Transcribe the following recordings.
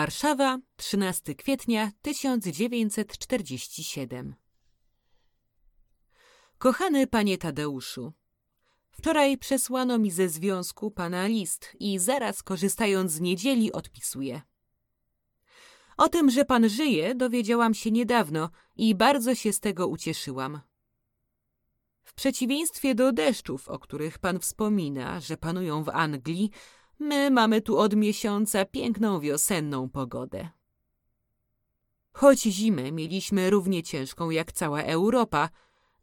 Warszawa, 13 kwietnia 1947. Kochany panie Tadeuszu, wczoraj przesłano mi ze związku pana list i zaraz korzystając z niedzieli odpisuję. O tym, że pan żyje, dowiedziałam się niedawno i bardzo się z tego ucieszyłam. W przeciwieństwie do deszczów, o których pan wspomina, że panują w Anglii, My mamy tu od miesiąca piękną wiosenną pogodę. Choć zimę mieliśmy równie ciężką jak cała Europa,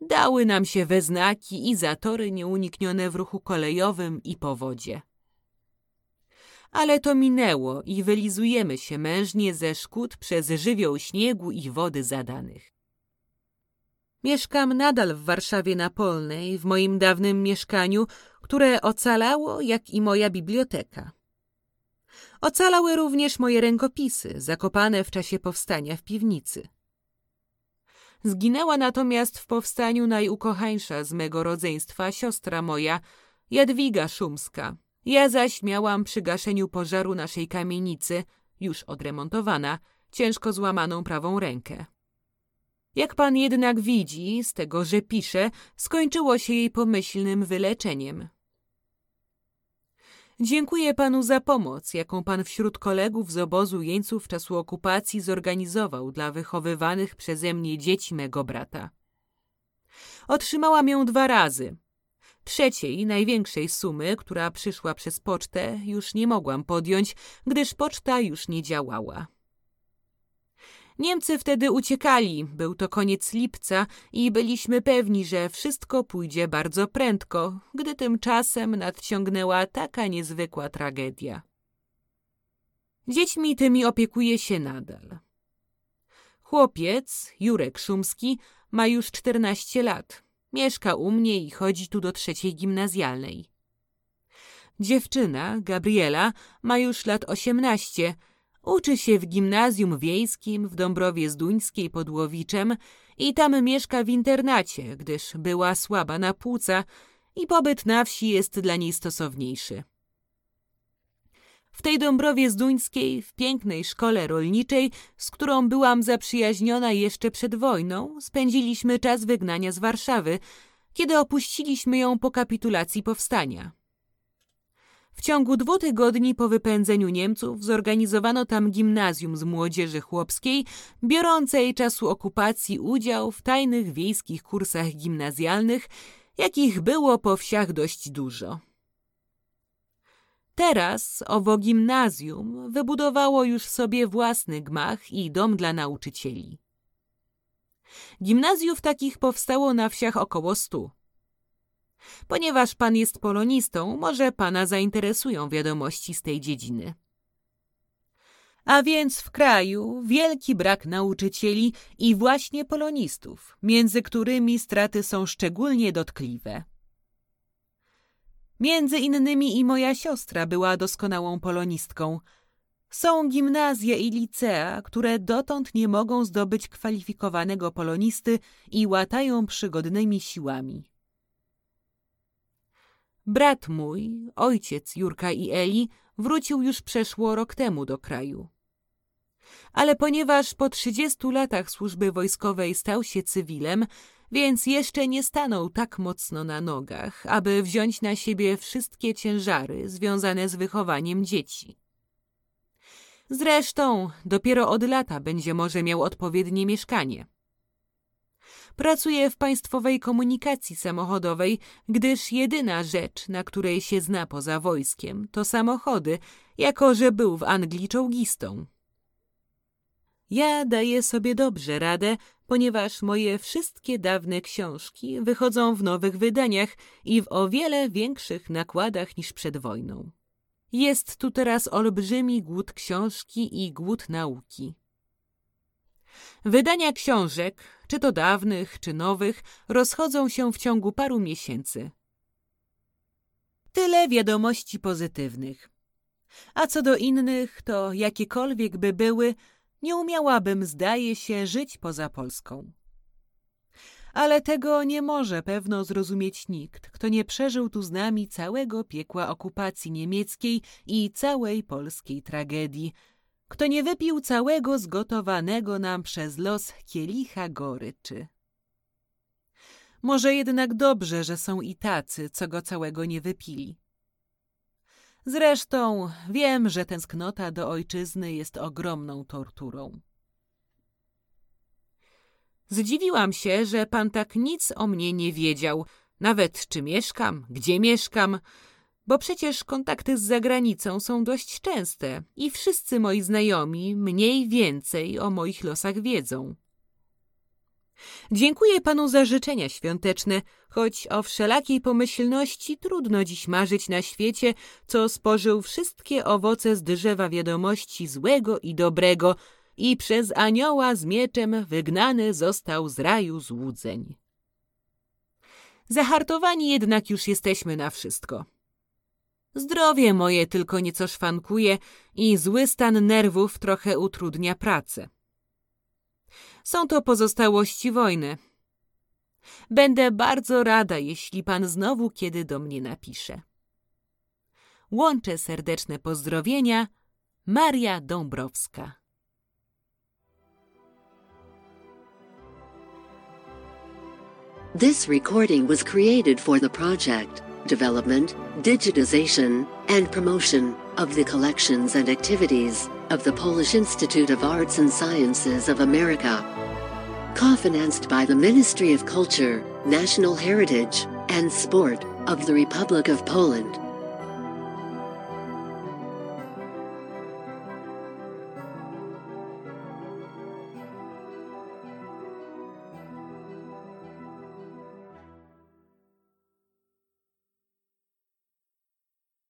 dały nam się we znaki i zatory nieuniknione w ruchu kolejowym i po wodzie. Ale to minęło i wylizujemy się mężnie ze szkód przez żywioł śniegu i wody zadanych. Mieszkam nadal w Warszawie na Polnej, w moim dawnym mieszkaniu, które ocalało, jak i moja biblioteka. Ocalały również moje rękopisy, zakopane w czasie powstania w piwnicy. Zginęła natomiast w powstaniu najukochańsza z mego rodzeństwa siostra moja, Jadwiga Szumska. Ja zaś miałam przy gaszeniu pożaru naszej kamienicy, już odremontowana, ciężko złamaną prawą rękę. Jak pan jednak widzi, z tego, że pisze, skończyło się jej pomyślnym wyleczeniem. Dziękuję panu za pomoc, jaką pan wśród kolegów z obozu jeńców czasu okupacji zorganizował dla wychowywanych przeze mnie dzieci mego brata. Otrzymałam ją dwa razy. Trzeciej, największej sumy, która przyszła przez pocztę, już nie mogłam podjąć, gdyż poczta już nie działała. Niemcy wtedy uciekali, był to koniec lipca i byliśmy pewni, że wszystko pójdzie bardzo prędko, gdy tymczasem nadciągnęła taka niezwykła tragedia. Dziećmi tymi opiekuje się nadal. Chłopiec, Jurek Szumski, ma już czternaście lat. Mieszka u mnie i chodzi tu do trzeciej gimnazjalnej. Dziewczyna, Gabriela, ma już lat osiemnaście – Uczy się w gimnazjum wiejskim w Dąbrowie Zduńskiej pod Łowiczem i tam mieszka w internacie, gdyż była słaba na płuca i pobyt na wsi jest dla niej stosowniejszy. W tej Dąbrowie Zduńskiej, w pięknej szkole rolniczej, z którą byłam zaprzyjaźniona jeszcze przed wojną, spędziliśmy czas wygnania z Warszawy, kiedy opuściliśmy ją po kapitulacji powstania. W ciągu dwóch tygodni po wypędzeniu Niemców zorganizowano tam gimnazjum z młodzieży chłopskiej, biorącej czasu okupacji udział w tajnych wiejskich kursach gimnazjalnych, jakich było po wsiach dość dużo. Teraz owo gimnazjum wybudowało już sobie własny gmach i dom dla nauczycieli. Gimnazjów takich powstało na wsiach około stu. Ponieważ pan jest polonistą, może pana zainteresują wiadomości z tej dziedziny. A więc w kraju wielki brak nauczycieli i właśnie polonistów, między którymi straty są szczególnie dotkliwe. Między innymi i moja siostra była doskonałą polonistką. Są gimnazje i licea, które dotąd nie mogą zdobyć kwalifikowanego polonisty i łatają przygodnymi siłami. Brat mój, ojciec Jurka i Eli, wrócił już przeszło rok temu do kraju. Ale ponieważ po trzydziestu latach służby wojskowej stał się cywilem, więc jeszcze nie stanął tak mocno na nogach, aby wziąć na siebie wszystkie ciężary związane z wychowaniem dzieci. Zresztą dopiero od lata będzie może miał odpowiednie mieszkanie. Pracuje w państwowej komunikacji samochodowej, gdyż jedyna rzecz, na której się zna poza wojskiem, to samochody, jako że był w Anglii czołgistą. Ja daję sobie dobrze radę, ponieważ moje wszystkie dawne książki wychodzą w nowych wydaniach i w o wiele większych nakładach niż przed wojną. Jest tu teraz olbrzymi głód książki i głód nauki. Wydania książek, czy to dawnych, czy nowych, rozchodzą się w ciągu paru miesięcy. Tyle wiadomości pozytywnych. A co do innych, to jakiekolwiek by były, nie umiałabym, zdaje się, żyć poza Polską. Ale tego nie może pewno zrozumieć nikt, kto nie przeżył tu z nami całego piekła okupacji niemieckiej i całej polskiej tragedii, kto nie wypił całego zgotowanego nam przez los kielicha goryczy. Może jednak dobrze, że są i tacy, co go całego nie wypili. Zresztą wiem, że tęsknota do ojczyzny jest ogromną torturą. Zdziwiłam się, że pan tak nic o mnie nie wiedział, nawet czy mieszkam, gdzie mieszkam, bo przecież kontakty z zagranicą są dość częste i wszyscy moi znajomi mniej więcej o moich losach wiedzą. Dziękuję panu za życzenia świąteczne, choć o wszelakiej pomyślności trudno dziś marzyć na świecie, co spożył wszystkie owoce z drzewa wiadomości złego i dobrego i przez anioła z mieczem wygnany został z raju złudzeń. Zahartowani jednak już jesteśmy na wszystko. Zdrowie moje tylko nieco szwankuje i zły stan nerwów trochę utrudnia pracę. Są to pozostałości wojny. Będę bardzo rada, jeśli pan znowu kiedy do mnie napisze. Łączę serdeczne pozdrowienia. Maria Dąbrowska. This recording was created for the project, development, digitization, and promotion of the collections and activities of the Polish Institute of Arts and Sciences of America. Co-financed by the Ministry of Culture, National Heritage, and Sport of the Republic of Poland.